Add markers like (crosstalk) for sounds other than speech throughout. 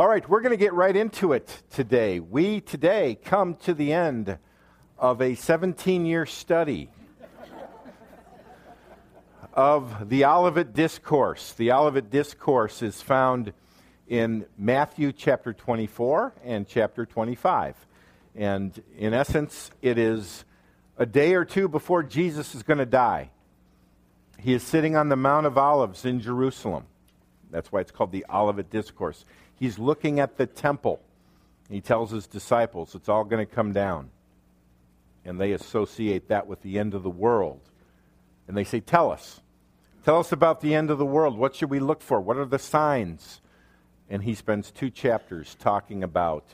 All right, we're going to get right into it today. We today come to the end of a 17 year study of the Olivet Discourse. The Olivet Discourse is found in Matthew chapter 24 and chapter 25. And in essence, it is a day or two before Jesus is going to die. He is sitting on the Mount of Olives in Jerusalem. That's why it's called the Olivet Discourse. He's looking at the temple. He tells his disciples it's all going to come down. And they associate that with the end of the world. And they say, Tell us. Tell us about the end of the world. What should we look for? What are the signs? And he spends two chapters talking about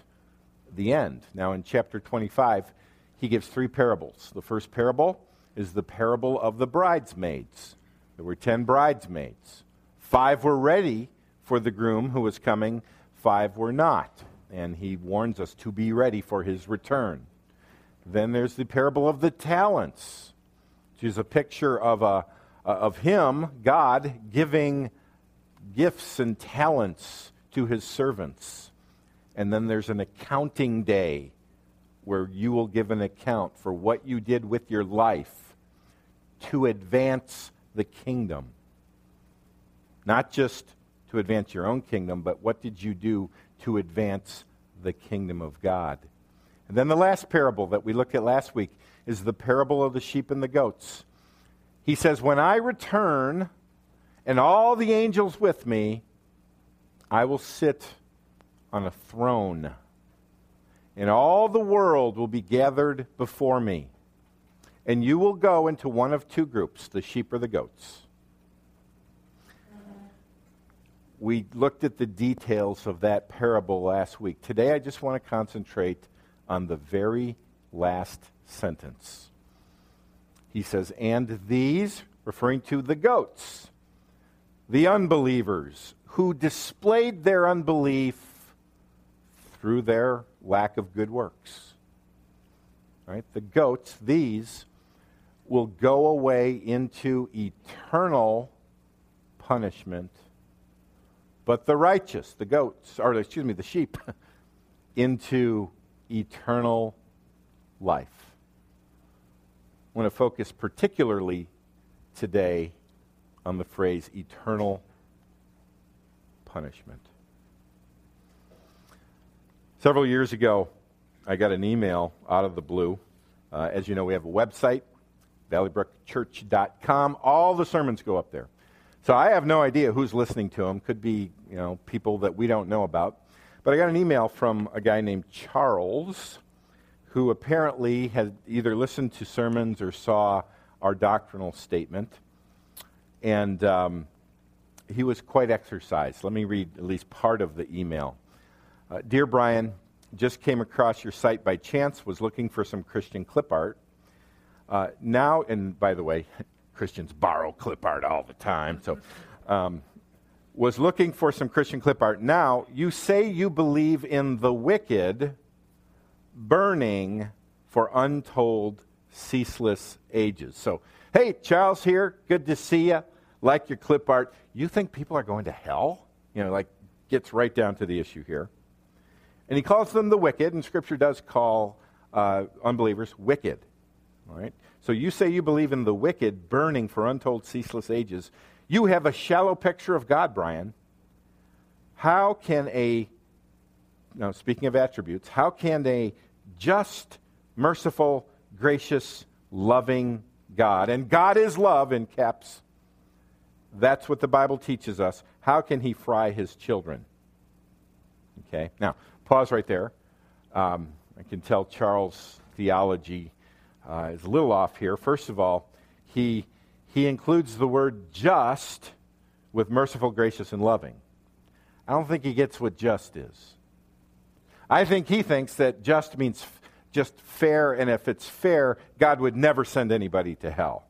the end. Now, in chapter 25, he gives three parables. The first parable is the parable of the bridesmaids. There were ten bridesmaids. Five were ready for the groom who was coming, five were not. And he warns us to be ready for his return. Then there's the parable of the talents, which is a picture of, a, of him, God, giving gifts and talents to his servants. And then there's an accounting day where you will give an account for what you did with your life to advance the kingdom. Not just to advance your own kingdom, but what did you do to advance the kingdom of God? And then the last parable that we looked at last week is the parable of the sheep and the goats. He says, When I return and all the angels with me, I will sit on a throne, and all the world will be gathered before me. And you will go into one of two groups the sheep or the goats. We looked at the details of that parable last week. Today, I just want to concentrate on the very last sentence. He says, And these, referring to the goats, the unbelievers who displayed their unbelief through their lack of good works. Right? The goats, these, will go away into eternal punishment but the righteous, the goats, or excuse me, the sheep, (laughs) into eternal life. I want to focus particularly today on the phrase eternal punishment. Several years ago, I got an email out of the blue. Uh, as you know, we have a website, valleybrookchurch.com. All the sermons go up there. So I have no idea who's listening to them. Could be, you know, people that we don't know about. But I got an email from a guy named Charles, who apparently had either listened to sermons or saw our doctrinal statement. And um, he was quite exercised. Let me read at least part of the email. Uh, Dear Brian, just came across your site by chance, was looking for some Christian clip art. Uh, now, and by the way, Christians borrow clip art all the time. So, um, was looking for some Christian clip art. Now, you say you believe in the wicked burning for untold, ceaseless ages. So, hey, Charles here. Good to see you. Like your clip art. You think people are going to hell? You know, like, gets right down to the issue here. And he calls them the wicked, and Scripture does call uh, unbelievers wicked. All right? So you say you believe in the wicked burning for untold ceaseless ages. You have a shallow picture of God, Brian. How can a, now speaking of attributes, how can a just, merciful, gracious, loving God, and God is love in caps, that's what the Bible teaches us. How can he fry his children? Okay, now pause right there. Um, I can tell Charles' theology uh, is a little off here. First of all, he, he includes the word just with merciful, gracious, and loving. I don't think he gets what just is. I think he thinks that just means f- just fair, and if it's fair, God would never send anybody to hell.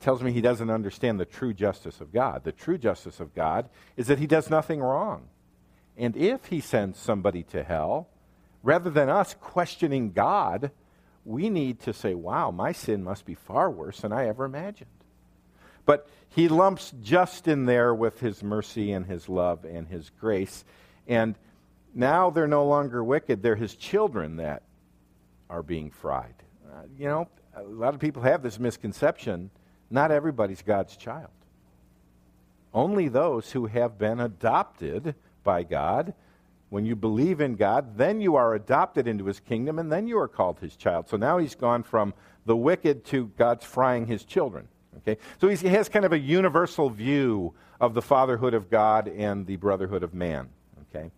Tells me he doesn't understand the true justice of God. The true justice of God is that he does nothing wrong. And if he sends somebody to hell, rather than us questioning God, we need to say, wow, my sin must be far worse than I ever imagined. But he lumps just in there with his mercy and his love and his grace. And now they're no longer wicked. They're his children that are being fried. Uh, you know, a lot of people have this misconception not everybody's God's child. Only those who have been adopted by God. When you believe in God, then you are adopted into his kingdom, and then you are called his child. So now he's gone from the wicked to God's frying his children. Okay? So he has kind of a universal view of the fatherhood of God and the brotherhood of man. Okay?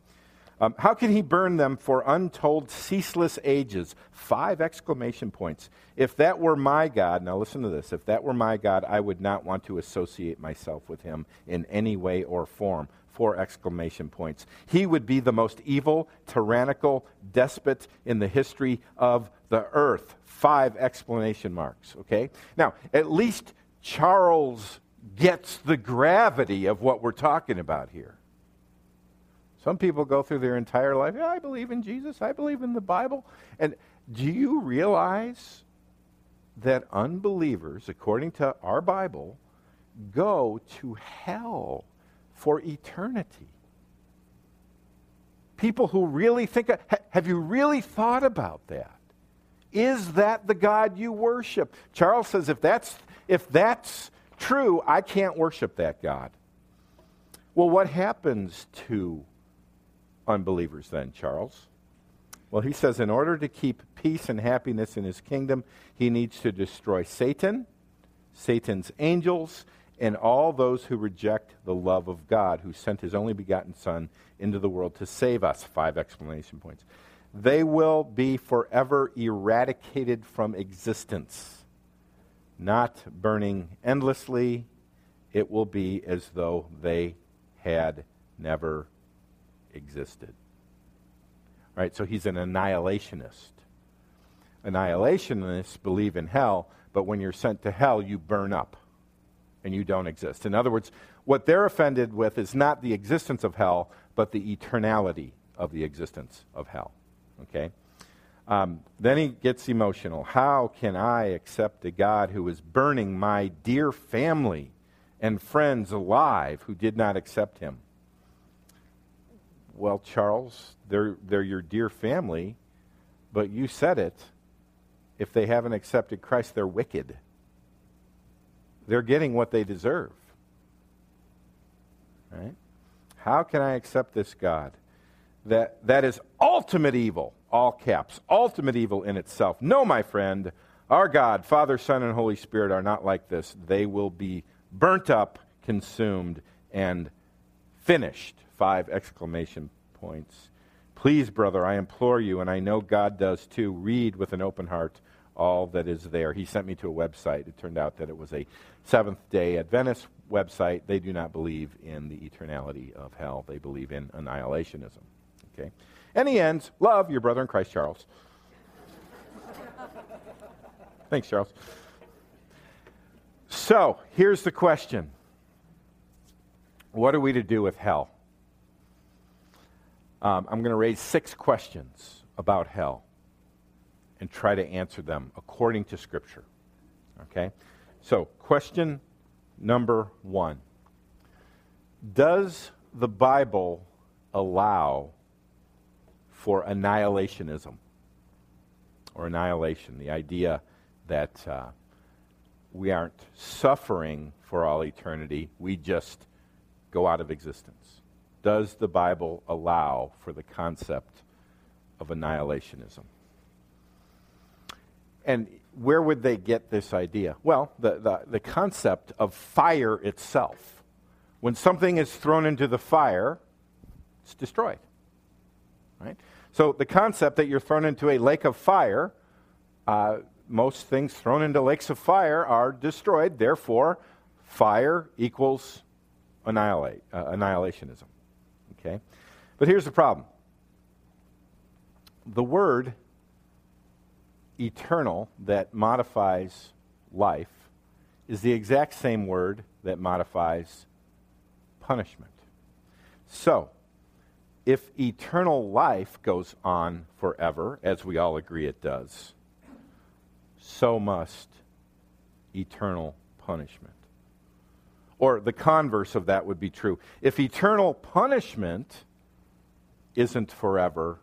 Um, how can he burn them for untold, ceaseless ages? Five exclamation points. If that were my God, now listen to this. If that were my God, I would not want to associate myself with him in any way or form. Four exclamation points. He would be the most evil, tyrannical despot in the history of the earth. Five explanation marks, okay? Now, at least Charles gets the gravity of what we're talking about here. Some people go through their entire life, yeah, I believe in Jesus, I believe in the Bible. And do you realize that unbelievers, according to our Bible, go to hell for eternity? People who really think, have you really thought about that? Is that the God you worship? Charles says if that's, if that's true, I can't worship that God. Well, what happens to unbelievers then, Charles? Well, he says in order to keep peace and happiness in his kingdom, he needs to destroy Satan, Satan's angels, and all those who reject the love of God, who sent his only begotten Son into the world to save us. Five explanation points. They will be forever eradicated from existence, not burning endlessly. It will be as though they had never existed. Right? So he's an annihilationist. Annihilationists believe in hell, but when you're sent to hell, you burn up and you don't exist. In other words, what they're offended with is not the existence of hell, but the eternality of the existence of hell. Okay? Um, then he gets emotional. How can I accept a God who is burning my dear family and friends alive who did not accept him? Well, Charles, they're, they're your dear family, but you said it. If they haven't accepted Christ, they're wicked. They're getting what they deserve. Right? How can I accept this God? That, that is ultimate evil, all caps, ultimate evil in itself. No, my friend, our God, Father, Son, and Holy Spirit are not like this. They will be burnt up, consumed, and finished five exclamation points. Please, brother, I implore you, and I know God does too, read with an open heart all that is there. He sent me to a website. It turned out that it was a Seventh day Adventist website. They do not believe in the eternality of hell, they believe in annihilationism. Okay? And he ends love your brother in Christ, Charles. (laughs) Thanks, Charles. So, here's the question What are we to do with hell? Um, I'm going to raise six questions about hell and try to answer them according to Scripture. Okay? So, question number one Does the Bible allow for annihilationism or annihilation? The idea that uh, we aren't suffering for all eternity, we just go out of existence does the Bible allow for the concept of annihilationism? And where would they get this idea? Well, the, the, the, concept of fire itself. When something is thrown into the fire, it's destroyed. Right? So the concept that you're thrown into a lake of fire, uh, most things thrown into lakes of fire are destroyed. Therefore, fire equals annihilate, uh, annihilationism. Okay? But here's the problem the word eternal that modifies life is the exact same word that modifies punishment. So, if eternal life goes on forever, as we all agree it does, so must eternal punishment. Or the converse of that would be true. If eternal punishment isn't forever,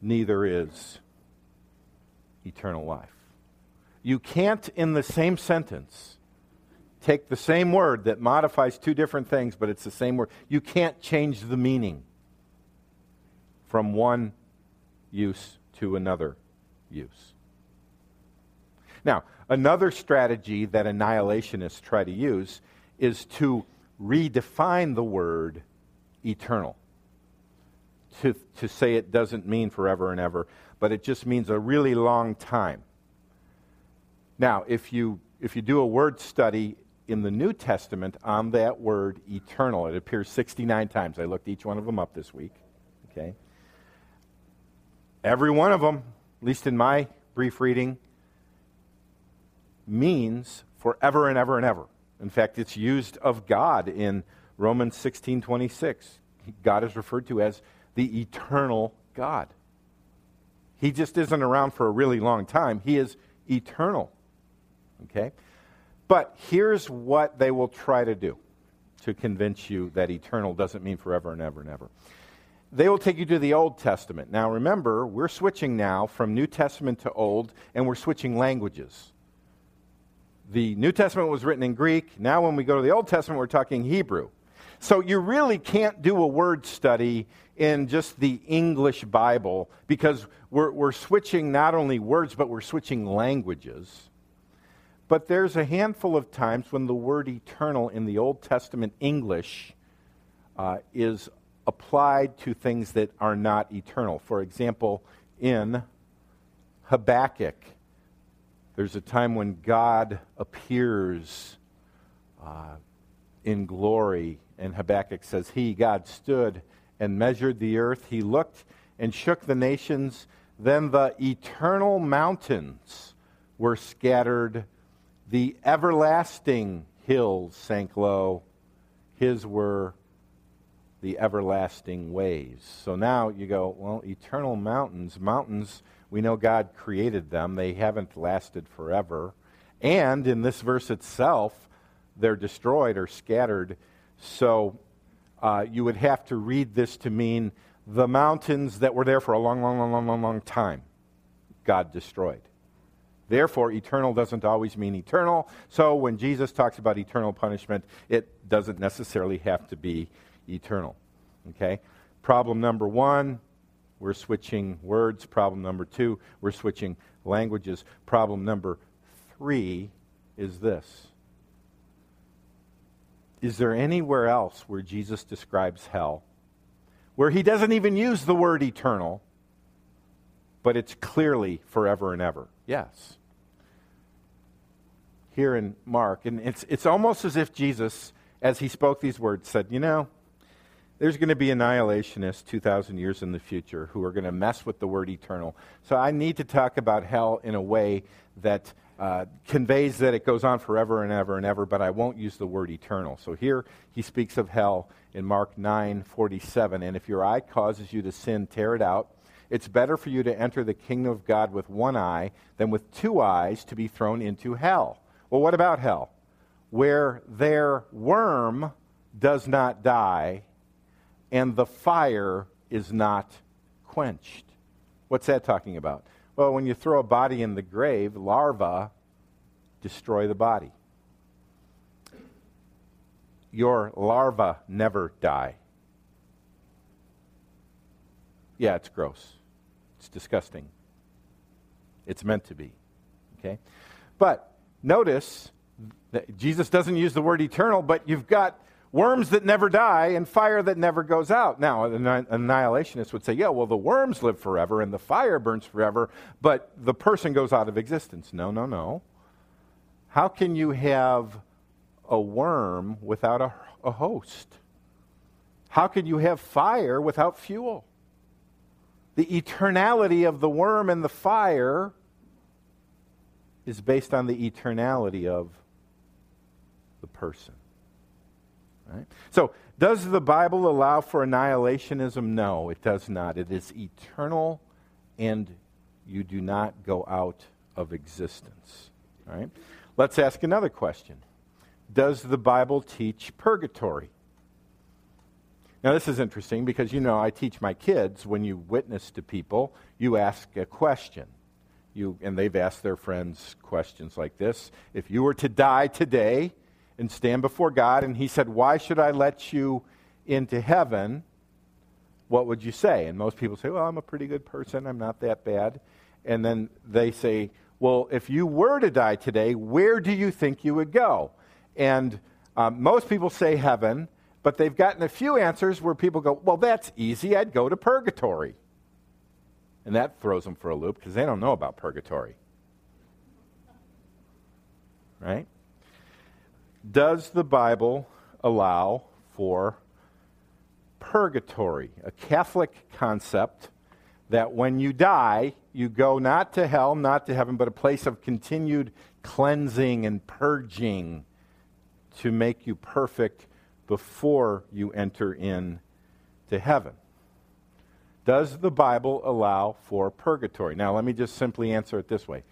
neither is eternal life. You can't, in the same sentence, take the same word that modifies two different things, but it's the same word. You can't change the meaning from one use to another use. Now, another strategy that annihilationists try to use is to redefine the word eternal. To, to say it doesn't mean forever and ever, but it just means a really long time. Now, if you, if you do a word study in the New Testament on that word eternal, it appears 69 times. I looked each one of them up this week. Okay? Every one of them, at least in my brief reading, means forever and ever and ever. In fact, it's used of God in Romans 16:26. God is referred to as the eternal God. He just isn't around for a really long time. He is eternal. Okay? But here's what they will try to do to convince you that eternal doesn't mean forever and ever and ever they will take you to the Old Testament. Now, remember, we're switching now from New Testament to Old, and we're switching languages. The New Testament was written in Greek. Now, when we go to the Old Testament, we're talking Hebrew. So, you really can't do a word study in just the English Bible because we're, we're switching not only words, but we're switching languages. But there's a handful of times when the word eternal in the Old Testament English uh, is applied to things that are not eternal. For example, in Habakkuk, there's a time when God appears uh, in glory, and Habakkuk says, He, God, stood and measured the earth. He looked and shook the nations. Then the eternal mountains were scattered, the everlasting hills sank low. His were the everlasting ways. So now you go, well, eternal mountains. Mountains, we know God created them, they haven't lasted forever. And in this verse itself, they're destroyed or scattered. So uh, you would have to read this to mean the mountains that were there for a long, long, long, long, long, long time, God destroyed. Therefore, eternal doesn't always mean eternal. So when Jesus talks about eternal punishment, it doesn't necessarily have to be eternal. Okay? Problem number one, we're switching words. Problem number two, we're switching languages. Problem number three is this Is there anywhere else where Jesus describes hell where he doesn't even use the word eternal, but it's clearly forever and ever? Yes. Here in Mark, and it's, it's almost as if Jesus, as he spoke these words, said, You know, there's going to be annihilationists 2,000 years in the future who are going to mess with the word eternal. So I need to talk about hell in a way that uh, conveys that it goes on forever and ever and ever, but I won't use the word eternal. So here he speaks of hell in Mark 9:47, and if your eye causes you to sin, tear it out. It's better for you to enter the kingdom of God with one eye than with two eyes to be thrown into hell. Well, what about hell? Where their worm does not die and the fire is not quenched. What's that talking about? Well, when you throw a body in the grave, larvae destroy the body. Your larvae never die. Yeah, it's gross. It's disgusting. It's meant to be. Okay? But notice that Jesus doesn't use the word eternal, but you've got worms that never die and fire that never goes out. Now, an annihilationist would say, yeah, well, the worms live forever and the fire burns forever, but the person goes out of existence. No, no, no. How can you have a worm without a, a host? How can you have fire without fuel? The eternality of the worm and the fire is based on the eternality of the person. Right? So, does the Bible allow for annihilationism? No, it does not. It is eternal and you do not go out of existence. All right? Let's ask another question Does the Bible teach purgatory? Now, this is interesting because, you know, I teach my kids when you witness to people, you ask a question. You, and they've asked their friends questions like this If you were to die today and stand before God, and He said, Why should I let you into heaven? What would you say? And most people say, Well, I'm a pretty good person. I'm not that bad. And then they say, Well, if you were to die today, where do you think you would go? And um, most people say heaven, but they've gotten a few answers where people go, Well, that's easy. I'd go to purgatory. And that throws them for a loop because they don't know about purgatory. Right? Does the Bible allow for purgatory? A Catholic concept that when you die, you go not to hell, not to heaven, but a place of continued cleansing and purging to make you perfect before you enter in to heaven. Does the Bible allow for purgatory? Now, let me just simply answer it this way.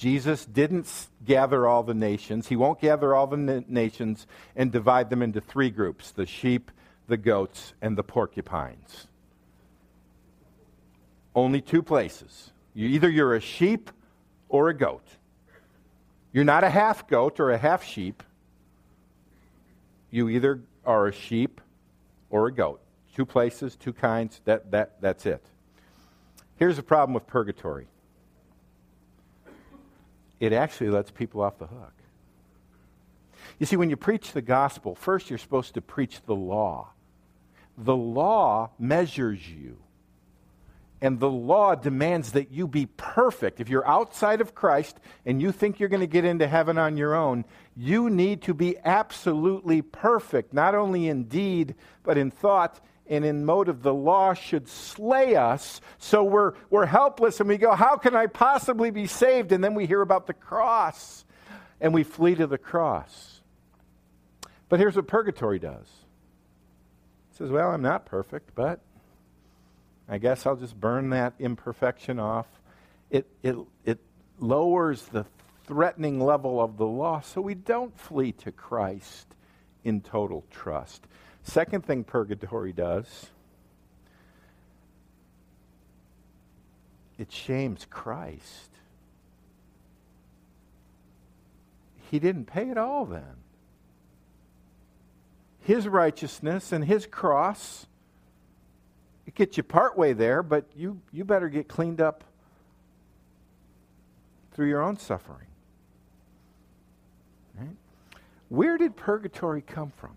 Jesus didn't gather all the nations. He won't gather all the na- nations and divide them into three groups the sheep, the goats, and the porcupines. Only two places. You, either you're a sheep or a goat. You're not a half goat or a half sheep. You either are a sheep or a goat. Two places, two kinds, that, that, that's it. Here's the problem with purgatory it actually lets people off the hook. You see, when you preach the gospel, first you're supposed to preach the law. The law measures you. And the law demands that you be perfect. If you're outside of Christ and you think you're going to get into heaven on your own, you need to be absolutely perfect, not only in deed, but in thought and in motive. The law should slay us, so we're, we're helpless and we go, How can I possibly be saved? And then we hear about the cross and we flee to the cross. But here's what purgatory does it says, Well, I'm not perfect, but I guess I'll just burn that imperfection off. It, it, it lowers the threatening level of the law so we don't flee to Christ in total trust. Second thing purgatory does it shames Christ. He didn't pay it all then. His righteousness and his cross it gets you partway there, but you, you better get cleaned up through your own suffering. Right? Where did purgatory come from?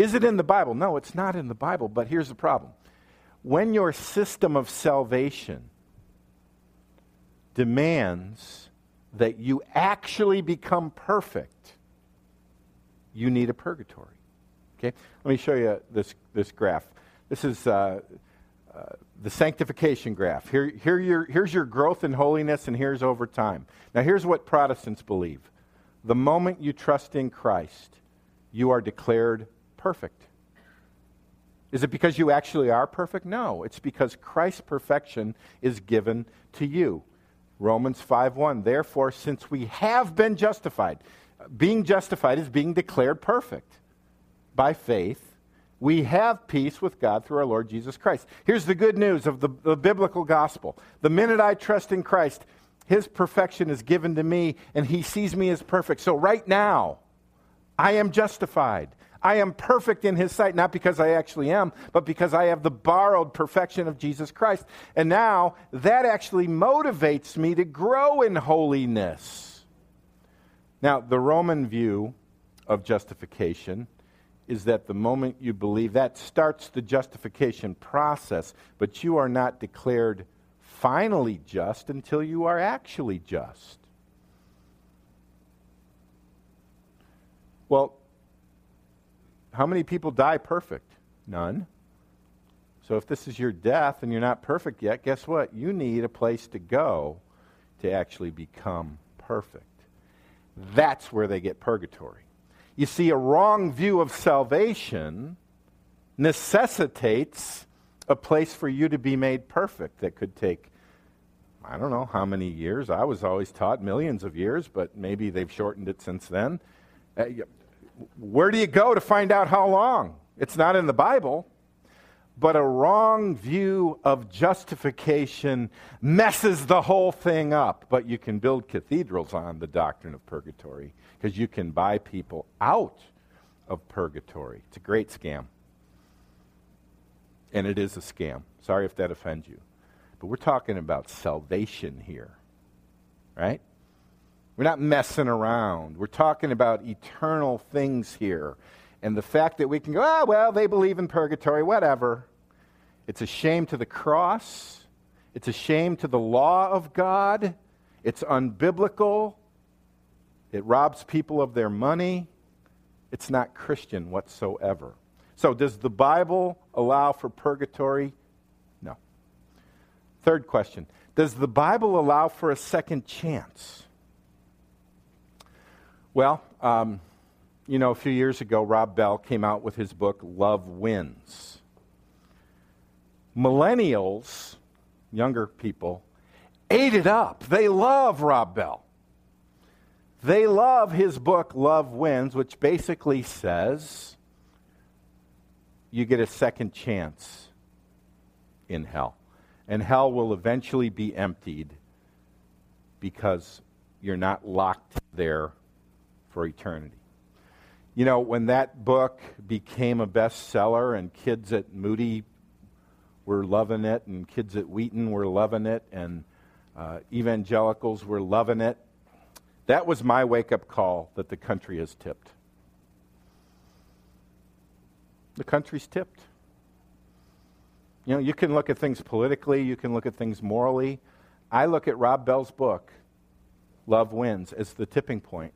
Is it in the Bible? No, it's not in the Bible, but here's the problem. When your system of salvation demands that you actually become perfect, you need a purgatory. Okay? Let me show you this, this graph. This is uh, uh, the sanctification graph. Here, here your, here's your growth in holiness, and here's over time. Now, here's what Protestants believe the moment you trust in Christ, you are declared perfect. Is it because you actually are perfect? No, it's because Christ's perfection is given to you. Romans 5:1 Therefore since we have been justified being justified is being declared perfect by faith we have peace with God through our Lord Jesus Christ. Here's the good news of the, the, biblical gospel. The minute I trust in Christ, his perfection is given to me, and he sees me as perfect. So right now, I am justified. I am perfect in his sight, not because I actually am, but because I have the borrowed perfection of Jesus Christ. And now that actually motivates me to grow in holiness. Now, the Roman view of justification is that the moment you believe, that starts the justification process, but you are not declared finally just until you are actually just. Well, how many people die perfect? None. So if this is your death and you're not perfect yet, guess what? You need a place to go to actually become perfect. That's where they get purgatory. You see, a wrong view of salvation necessitates a place for you to be made perfect that could take, I don't know how many years. I was always taught millions of years, but maybe they've shortened it since then. Uh, Where do you go to find out how long? It's not in the Bible. But a wrong view of justification messes the whole thing up. But you can build cathedrals on the doctrine of purgatory because you can buy people out of purgatory. It's a great scam. And it is a scam. Sorry if that offends you. But we're talking about salvation here, right? We're not messing around. We're talking about eternal things here. And the fact that we can go, ah, well, they believe in purgatory, whatever. It's a shame to the cross. It's a shame to the law of God. It's unbiblical. It robs people of their money. It's not Christian whatsoever. So, does the Bible allow for purgatory? No. Third question Does the Bible allow for a second chance? Well, um, you know, a few years ago, Rob Bell came out with his book, Love Wins. Millennials, younger people, ate it up. They love Rob Bell. They love his book, Love Wins, which basically says you get a second chance in hell. And hell will eventually be emptied because you're not locked there for eternity. You know, when that book became a bestseller and kids at Moody were loving it, and kids at Wheaton were loving it, and uh, evangelicals were loving it, that was my wake up call that the country has tipped. The country's tipped. You know, you can look at things politically, you can look at things morally. I look at Rob Bell's book, Love Wins, as the tipping point.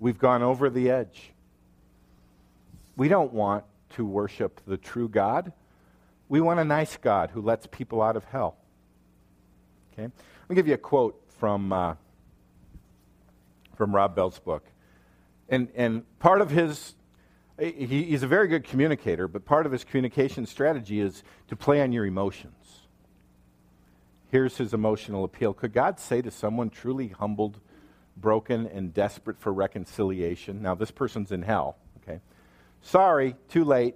We've gone over the edge. We don't want to worship the true God. We want a nice God who lets people out of hell. Okay? Let me give you a quote from, uh, from Rob Bell's book. And, and part of his, he, he's a very good communicator, but part of his communication strategy is to play on your emotions. Here's his emotional appeal Could God say to someone truly humbled broken and desperate for reconciliation. Now, this person's in hell, okay? Sorry, too late.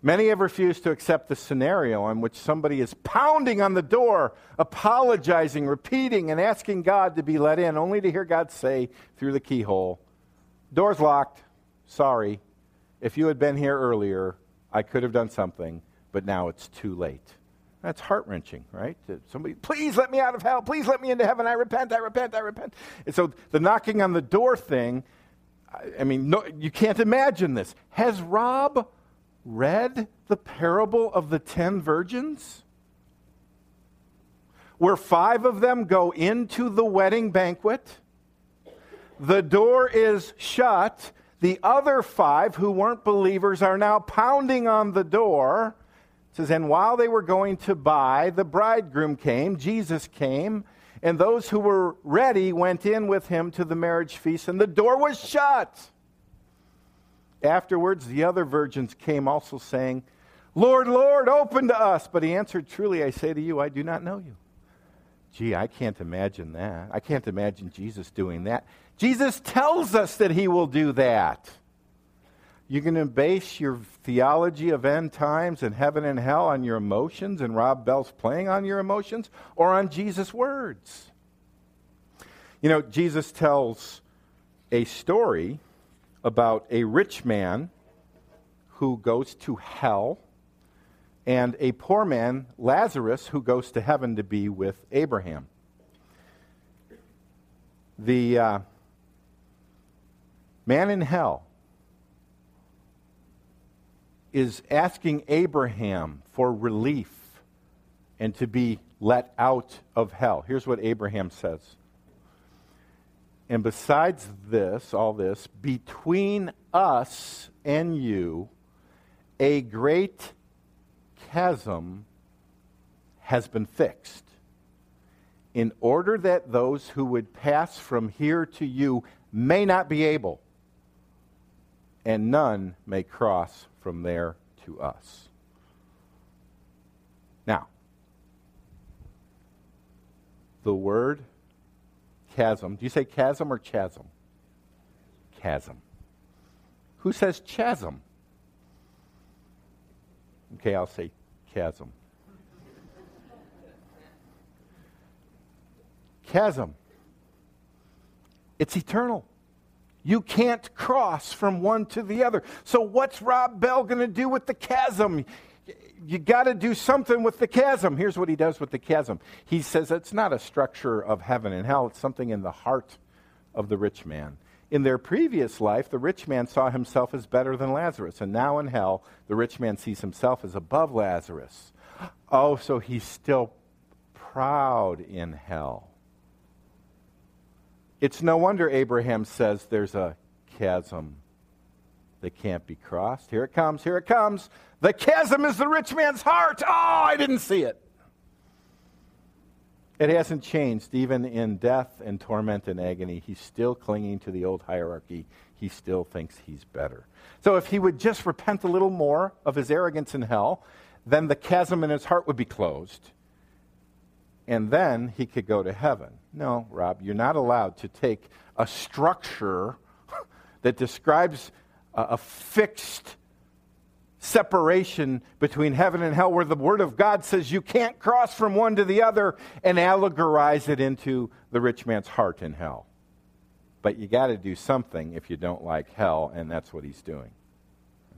Many have refused to accept the scenario in which somebody is pounding on the door, apologizing, repeating, and asking God to be let in, only to hear God say through the keyhole, Door's locked. Sorry. If you had been here earlier, I could have done something, but now it's too late. That's heart wrenching, right? Somebody, please let me out of hell. Please let me into heaven. I repent, I repent, I repent. And so the knocking on the door thing, I, I mean, no, you can't imagine this. Has Rob read the parable of the ten virgins? Where five of them go into the wedding banquet, the door is shut. The other five who weren't believers are now pounding on the door says, And while they were going to buy, the bridegroom came, Jesus came, and those who were ready went in with him to the marriage feast, and the door was shut. Afterwards, the other virgins came also saying, Lord, Lord, open to us. But he answered, Truly, I say to you, I do not know you. Gee, I can't imagine that. I can't imagine Jesus doing that. Jesus tells us that he will do that. You can base your theology of end times and heaven and hell on your emotions and Rob Bell's playing on your emotions or on Jesus' words. You know, Jesus tells a story about a rich man who goes to hell and a poor man, Lazarus, who goes to heaven to be with Abraham. The uh, man in hell is asking Abraham for relief and to be let out of hell. Here's what Abraham says. And besides this, all this, between us and you, a great chasm has been fixed, in order that those who would pass from here to you may not be able, and none may cross from there to us. Now, the word chasm, do you say chasm or chasm? Chasm. Who says chasm? Okay, I'll say chasm. chasm. It's eternal. You can't cross from one to the other. So, what's Rob Bell going to do with the chasm? You got to do something with the chasm. Here's what he does with the chasm he says it's not a structure of heaven and hell, it's something in the heart of the rich man. In their previous life, the rich man saw himself as better than Lazarus. And now in hell, the rich man sees himself as above Lazarus. Oh, so he's still proud in hell. It's no wonder Abraham says there's a chasm that can't be crossed. Here it comes, here it comes. The chasm is the rich man's heart. Oh, I didn't see it. It hasn't changed. Even in death and torment and agony, he's still clinging to the old hierarchy. He still thinks he's better. So if he would just repent a little more of his arrogance in hell, then the chasm in his heart would be closed and then he could go to heaven. No, Rob, you're not allowed to take a structure (laughs) that describes a, a, fixed separation between heaven and hell, where the Word of God says you can't cross from one to the other, and allegorize it into the rich man's heart in hell. But you got to do something if you don't like hell, and that's what he's doing.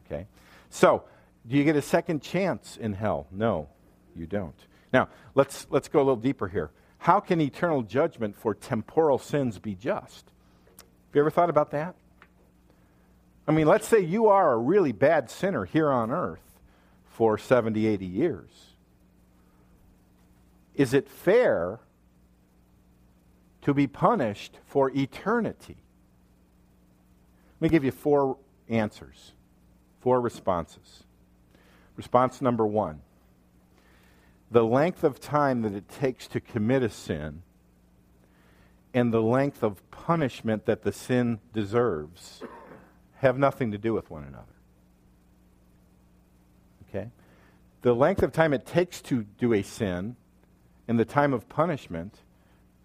Okay? So, do you get a second chance in hell? No, you don't. Now, let's, let's go a little deeper here. How can eternal judgment for temporal sins be just? Have you ever thought about that? I mean, let's say you are a really bad sinner here on earth for 70, 80 years. Is it fair to be punished for eternity? Let me give you four answers, four responses. Response number one the length of time that it takes to commit a sin and the length of punishment that the sin deserves have nothing to do with one another. Okay? The length of time it takes to do a sin and the time of punishment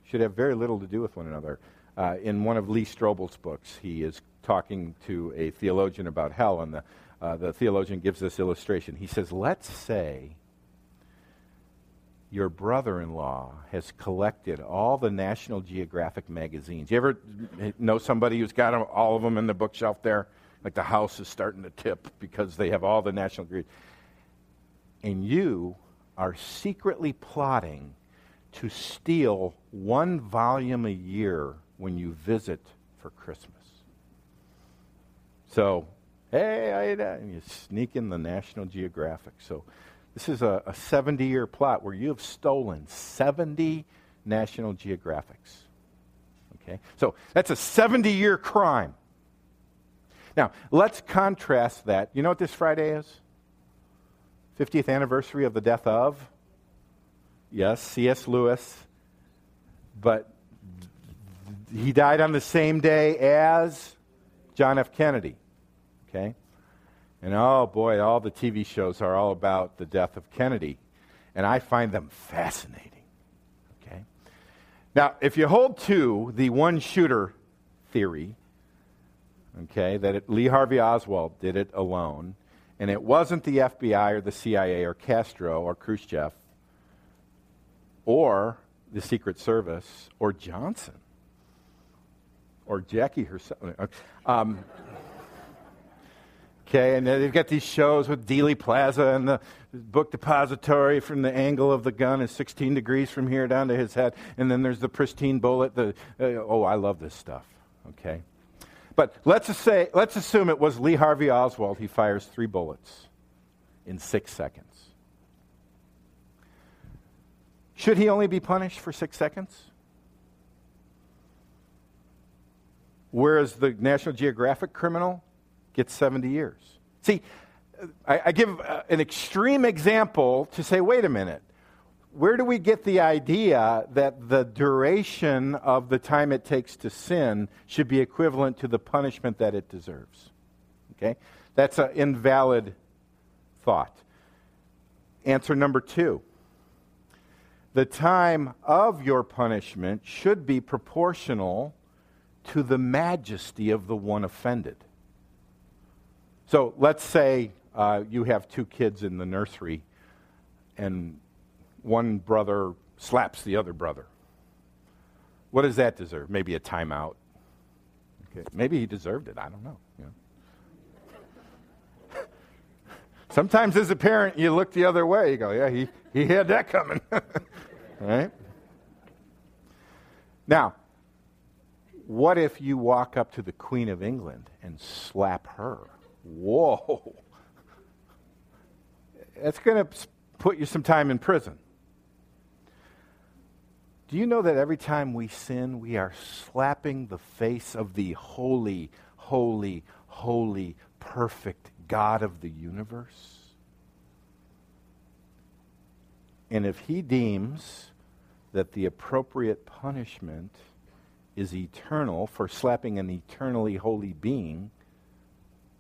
should have very little to do with one another. Uh, in one of Lee Strobel's books, he is talking to a theologian about hell, and the, uh, the theologian gives this illustration. He says, Let's say your brother in law has collected all the National Geographic magazines. You ever know somebody who's got all of them in the bookshelf there? Like the house is starting to tip because they have all the National Geographic. And you are secretly plotting to steal one volume a year when you visit for Christmas. So, hey, I, and you sneak in the National Geographic. So, this is a, a 70 year plot where you have stolen 70 National Geographics. Okay? So that's a 70 year crime. Now, let's contrast that. You know what this Friday is? 50th anniversary of the death of? Yes, C.S. Lewis. But he died on the same day as John F. Kennedy. Okay? And oh boy, all the TV shows are all about the death of Kennedy. And I find them fascinating. Okay? Now, if you hold to the one shooter theory, okay, that it, Lee Harvey Oswald did it alone, and it wasn't the FBI or the CIA or Castro or Khrushchev or the Secret Service or Johnson or Jackie herself. Um, Okay, and they've got these shows with Dealey Plaza and the book depository from the angle of the gun is 16 degrees from here down to his head. And then there's the pristine bullet. The, uh, oh, I love this stuff. Okay. But let's, say, let's assume it was Lee Harvey Oswald. He fires three bullets in six seconds. Should he only be punished for six seconds? Whereas the National Geographic criminal gets 70 years. See, I, I give uh, an extreme example to say, wait a minute. Where do we get the idea that the duration of the time it takes to sin should be equivalent to the punishment that it deserves? Okay? That's an invalid thought. Answer number two the time of your punishment should be proportional to the majesty of the one offended. So let's say uh, you have two kids in the nursery, and one brother slaps the other brother. What does that deserve? Maybe a timeout. Okay. Maybe he deserved it. I don't know. Know. (laughs) Sometimes as a parent, you look the other way. You go, yeah, he, he had that coming. (laughs) right? Now, what if you walk up to the Queen of England and slap her? Whoa. That's going to put you some time in prison. Do you know that every time we sin, we are slapping the face of the holy, holy, holy, perfect God of the universe? And if he deems that the appropriate punishment is eternal for slapping an eternally holy being,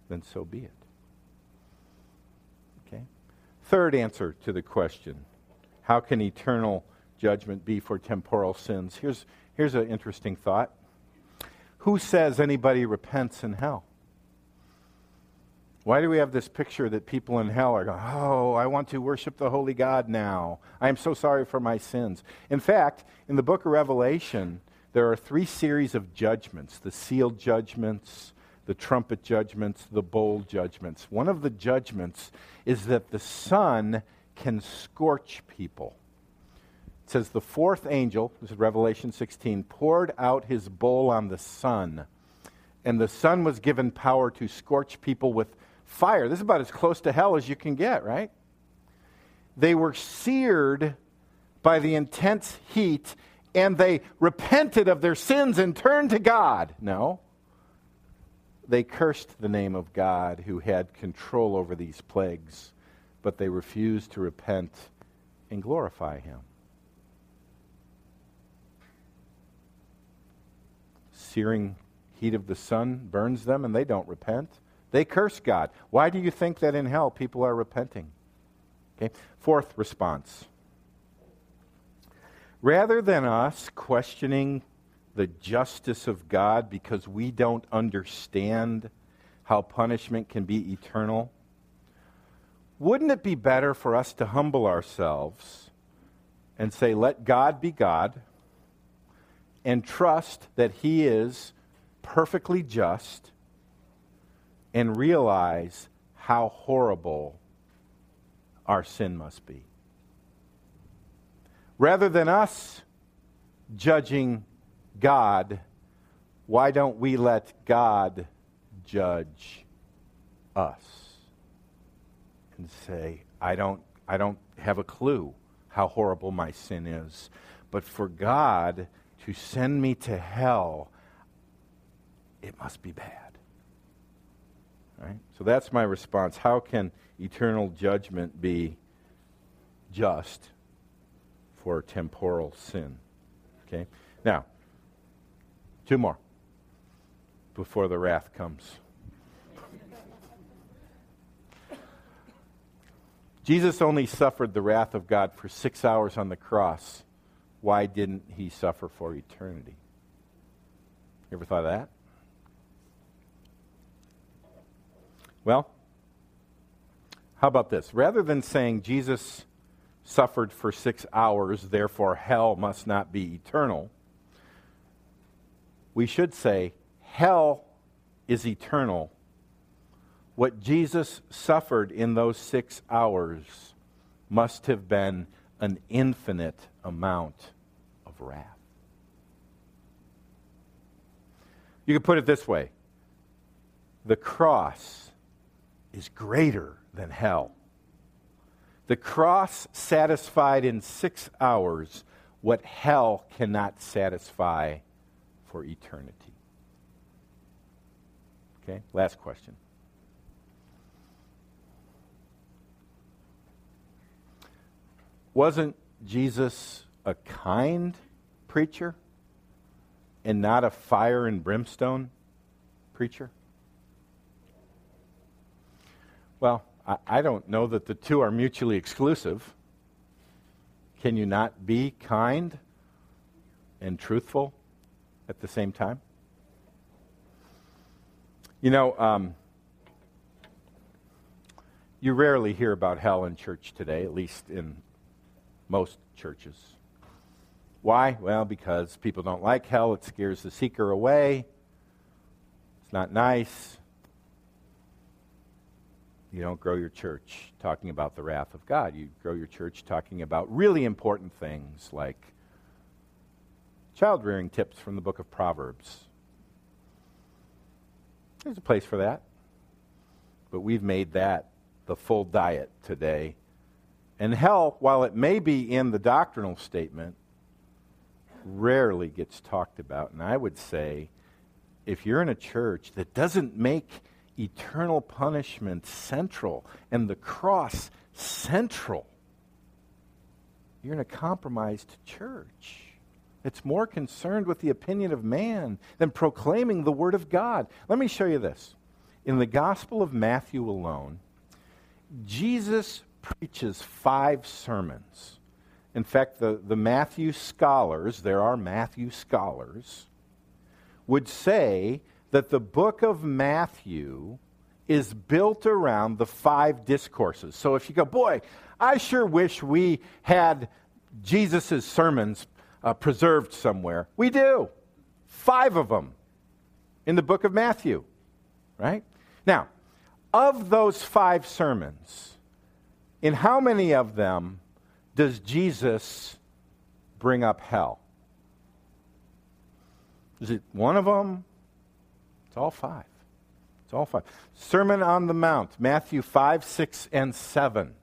then so be it. Okay? Third answer to the question how can eternal judgment be for temporal sins? Here's, here's an interesting thought. Who says anybody repents in hell? Why do we have this picture that people in hell are going, Oh, I want to worship the holy God now. I am so sorry for my sins. In fact, in the book of Revelation, there are three series of judgments the sealed judgments, the trumpet judgments, the bowl judgments. One of the judgments is that the sun can scorch people. It says, The fourth angel, this is Revelation 16, poured out his bowl on the sun, and the sun was given power to scorch people with fire. This is about as close to hell as you can get, right? They were seared by the intense heat and they repented of their sins and turned to God. No. They cursed the name of God who had control over these plagues, but they refused to repent and glorify Him. Searing heat of the sun burns them, and they don't repent. They curse God. Why do you think that in hell people are repenting? Okay. Fourth response Rather than us questioning the justice of God because we don't understand how punishment can be eternal, wouldn't it be better for us to humble ourselves and say, let God be God, and trust that He is perfectly just, and realize how horrible our sin must be? Rather than us judging God, why don't we let God judge us? And say, I don't, I don't have a clue how horrible my sin is. But for God to send me to hell, it must be bad. Right? So that's my response. How can eternal judgment be just? for temporal sin. Okay? Now, two more before the wrath comes. Jesus only suffered the wrath of God for six hours on the cross. Why didn't he suffer for eternity? You ever thought of that? Well, how about this? Rather than saying Jesus suffered for six hours, therefore hell must not be eternal. We should say, hell is eternal. What Jesus suffered in those six hours must have been an infinite amount of wrath. You could put it this way the cross is greater than hell. The cross satisfied in six hours what hell cannot satisfy for eternity. Okay, last question. Wasn't Jesus a kind preacher and not a fire and brimstone preacher? Well, I, I don't know that the two are mutually exclusive. Can you not be kind and truthful at the same time? You know, um, You rarely hear about hell in church today, at least in most churches. Why? Well, because people don't like hell. It scares the seeker away. It's not nice. You don't grow your church talking about the wrath of God. You grow your church talking about really important things like child rearing tips from the book of Proverbs. There's a place for that. But we've made that the full diet today. And hell, while it may be in the doctrinal statement, rarely gets talked about. And I would say if you're in a church that doesn't make eternal punishment central and the cross central, you're in a compromised church. It's more concerned with the opinion of man than proclaiming the Word of God. Let me show you this. In the Gospel of Matthew alone, Jesus preaches five sermons. In fact, the, the Matthew scholars, there are Matthew scholars, would say that the book of Matthew is built around the five discourses. So if you go, boy, I sure wish we had Jesus' sermons uh, preserved somewhere. We do. Five of them in the book of Matthew, right? Now, of those five sermons, in how many of them does Jesus bring up hell? Is it one of them? It's all five. It's all five. Sermon on the Mount, Matthew 5, 6, and 7.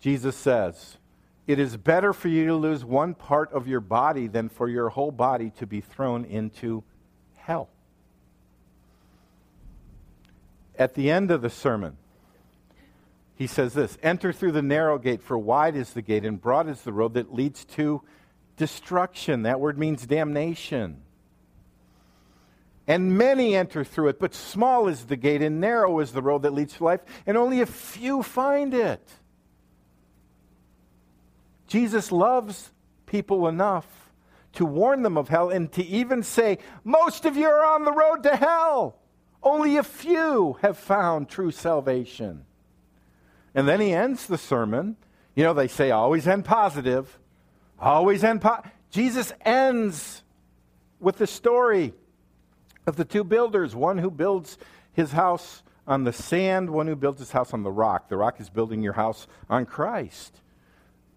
Jesus says, It is better for you to lose one part of your body than for your whole body to be thrown into hell. At the end of the sermon, he says this Enter through the narrow gate, for wide is the gate and broad is the road that leads to destruction. That word means damnation. And many enter through it, but small is the gate and narrow is the road that leads to life, and only a few find it. Jesus loves people enough to warn them of hell and to even say, Most of you are on the road to hell. Only a few have found true salvation. And then he ends the sermon. You know, they say always end positive, always end positive. Jesus ends with the story of the two builders one who builds his house on the sand, one who builds his house on the rock. The rock is building your house on Christ.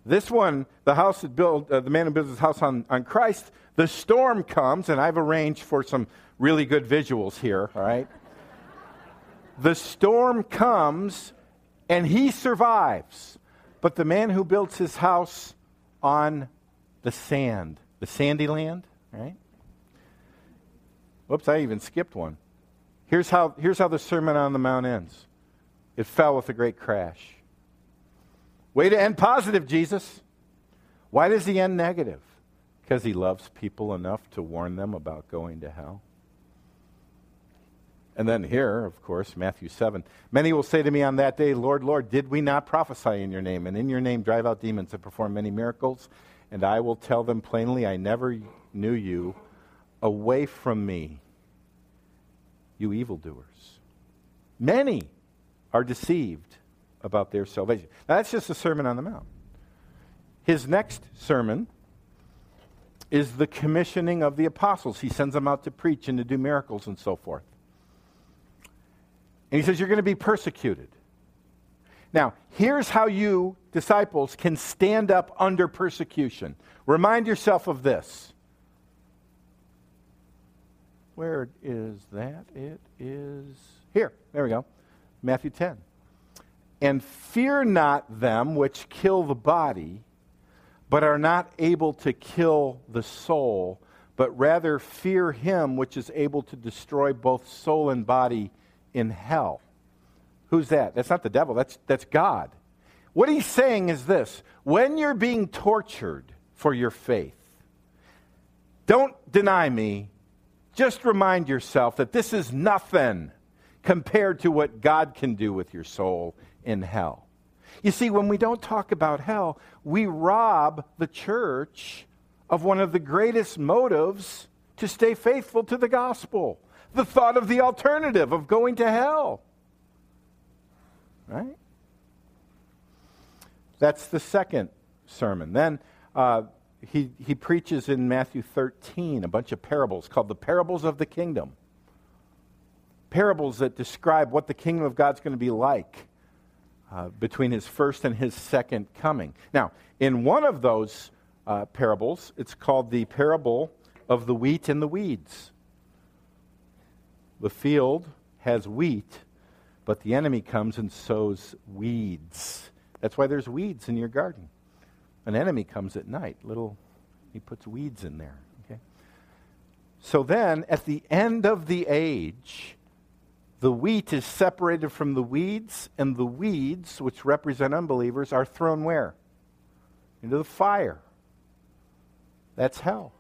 This one, the house that built, uh, the man who builds his house on, on Christ, the storm comes, and I've arranged for some really good visuals here, all right? the storm comes, and he survives. But the man who builds his house on the sand, the sandy land, right? Whoops, I even skipped one. Here's how, here's how the Sermon on the Mount ends it fell with a great crash. Way to end positive, Jesus. Why does he end negative? Because he loves people enough to warn them about going to hell. And then here, of course, Matthew 7. Many will say to me on that day, Lord, Lord, did we not prophesy in your name, and in your name drive out demons and perform many miracles? And I will tell them plainly, I never knew you. Away from me, you evildoers. Many are deceived about their salvation. Now, that's just a Sermon on the Mount. His next sermon is the commissioning of the apostles. He sends them out to preach and to do miracles and so forth. And he says, You're going to be persecuted. Now, here's how you, disciples, can stand up under persecution. Remind yourself of this where is that? It is here. There we go. Matthew 10. And fear not them which kill the body, but are not able to kill the soul, but rather fear him which is able to destroy both soul and body in hell. Who's that? That's not the devil, that's, that's God. What he's saying is this when you're being tortured for your faith, don't deny me, just remind yourself that this is nothing compared to what God can do with your soul in hell. You see, when we don't talk about hell, we rob the church of one of the greatest motives to stay faithful to the gospel the thought of the alternative of going to hell. right? That's the second sermon. Then uh, he, he preaches in Matthew 13 a bunch of parables called the parables of the kingdom. Parables that describe what the kingdom of God's going to be like uh, between his first and his second coming. Now, in one of those uh, parables, it's called the parable of the wheat and the weeds. The field has wheat, but the enemy comes and sows weeds. That's why there's weeds in your garden. An enemy comes at night, little he puts weeds in there, okay? So then at the end of the age, the wheat is separated from the weeds, and the weeds, which represent unbelievers, are thrown where? Into the fire. That's hell.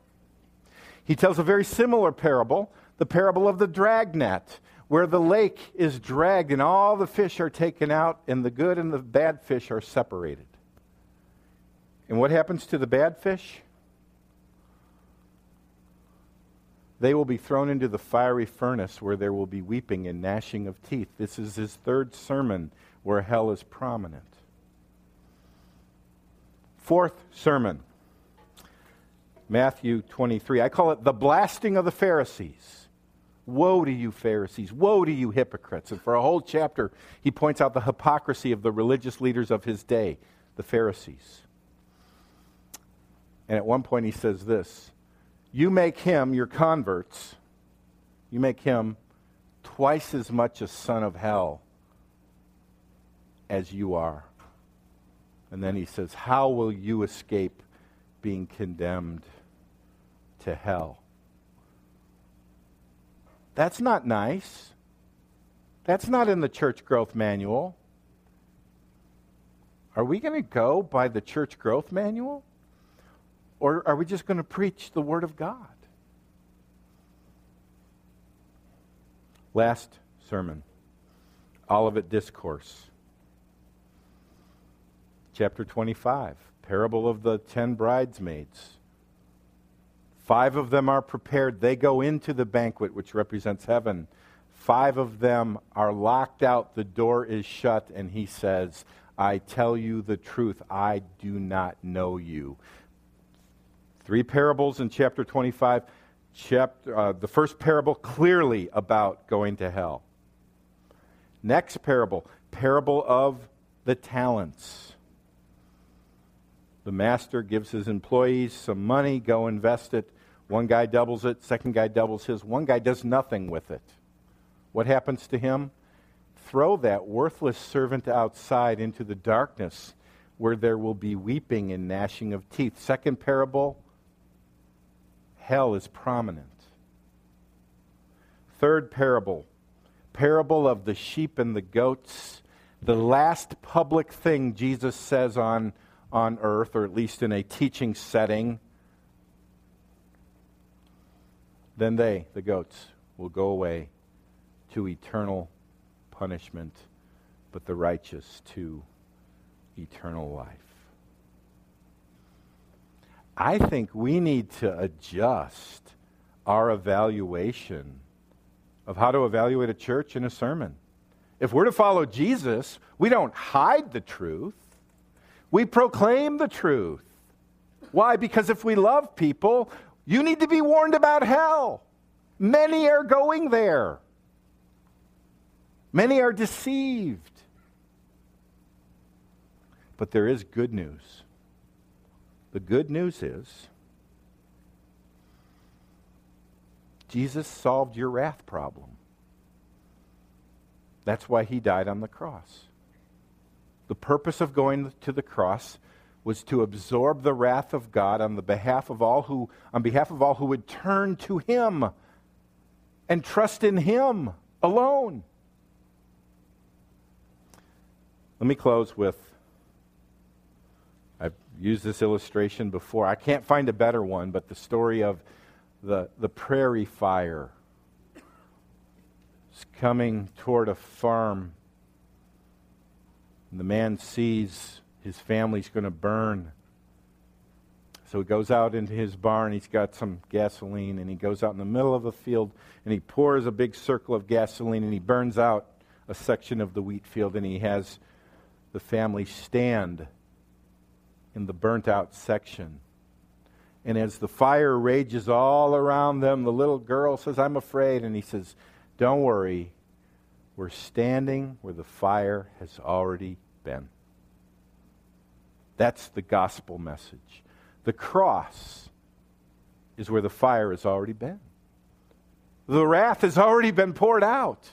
He tells a very similar parable, the parable of the dragnet, where the lake is dragged and all the fish are taken out, and the good and the bad fish are separated. And what happens to the bad fish? They will be thrown into the fiery furnace where there will be weeping and gnashing of teeth. This is his third sermon where hell is prominent. Fourth sermon Matthew 23. I call it the blasting of the Pharisees. Woe to you, Pharisees. Woe to you, hypocrites. And for a whole chapter, he points out the hypocrisy of the religious leaders of his day, the Pharisees. And at one point, he says this You make him, your converts, you make him twice as much a son of hell as you are. And then he says, How will you escape being condemned to hell. That's not nice. That's not in the church growth manual. Are we going to go by the church growth manual? Or are we just going to preach the Word of God? Last sermon Olivet Discourse, chapter 25 parable of the ten bridesmaids. Five of them are prepared. They go into the banquet, which represents heaven. Five of them are locked out. The door is shut, and he says, I tell you the truth, I do not know you. Three parables in chapter 25. Chapter, uh, the first parable clearly about going to hell. Next parable, parable of the talents. The master gives his employees some money, go invest it. One guy doubles it, second guy doubles his. One guy does nothing with it. What happens to him? Throw that worthless servant outside into the darkness where there will be weeping and gnashing of teeth. Second parable, hell is prominent. Third parable, parable of the sheep and the goats. The last public thing Jesus says on on earth, or at least in a teaching setting, then they, the goats, will go away to eternal punishment, but the righteous to eternal life. I think we need to adjust our evaluation of how to evaluate a church in a sermon. If we're to follow Jesus, we don't hide the truth. We proclaim the truth. Why? Because if we love people, you need to be warned about hell. Many are going there, many are deceived. But there is good news. The good news is Jesus solved your wrath problem. That's why he died on the cross. The purpose of going to the cross was to absorb the wrath of God on the behalf of all who on behalf of all who would turn to him and trust in him alone. Let me close with used this illustration before. I can't find a better one, but the story of the, the prairie fire. It's coming toward a farm and the man sees his family's going to burn. So he goes out into his barn. He's got some gasoline, and he goes out in the middle of a field and he pours a big circle of gasoline and he burns out a section of the wheat field, and he has the family stand in the burnt out section. And as the fire rages all around them, the little girl says, I'm afraid. And he says, Don't worry. We're standing where the fire has already been. That's the gospel message. The cross is where the fire has already been. The wrath has already been poured out.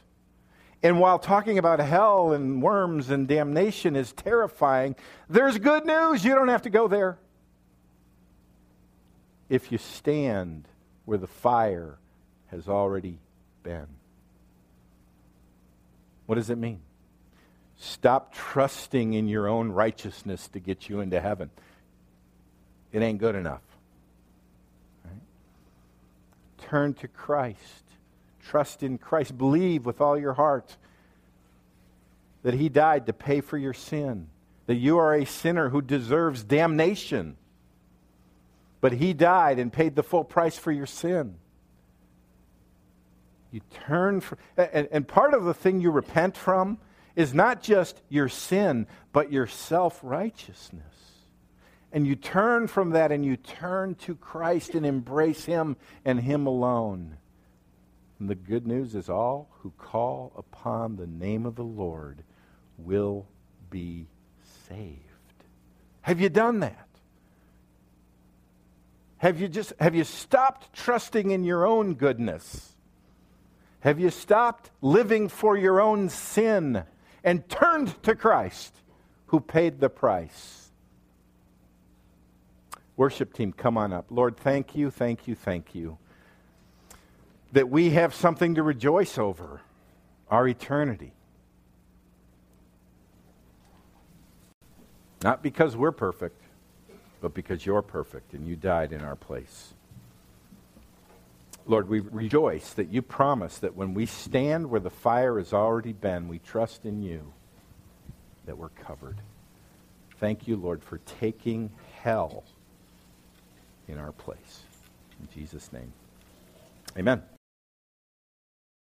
And while talking about hell and worms and damnation is terrifying, there's good news. You don't have to go there. If you stand where the fire has already been. What does it mean? Stop trusting in your own righteousness to get you into heaven. It ain't good enough. Right? Turn to Christ. Trust in Christ. Believe with all your heart that He died to pay for your sin, that you are a sinner who deserves damnation. But He died and paid the full price for your sin. You turn from, and, and part of the thing you repent from is not just your sin, but your self righteousness. And you turn from that and you turn to Christ and embrace Him and Him alone. And the good news is all who call upon the name of the Lord will be saved. Have you done that? Have you just have you stopped trusting in your own goodness? Have you stopped living for your own sin and turned to Christ who paid the price? Worship team, come on up. Lord, thank you, thank you, thank you that we have something to rejoice over our eternity. Not because we're perfect, but because you're perfect and you died in our place. Lord, we rejoice that you promise that when we stand where the fire has already been, we trust in you that we're covered. Thank you, Lord, for taking hell in our place. In Jesus' name, amen.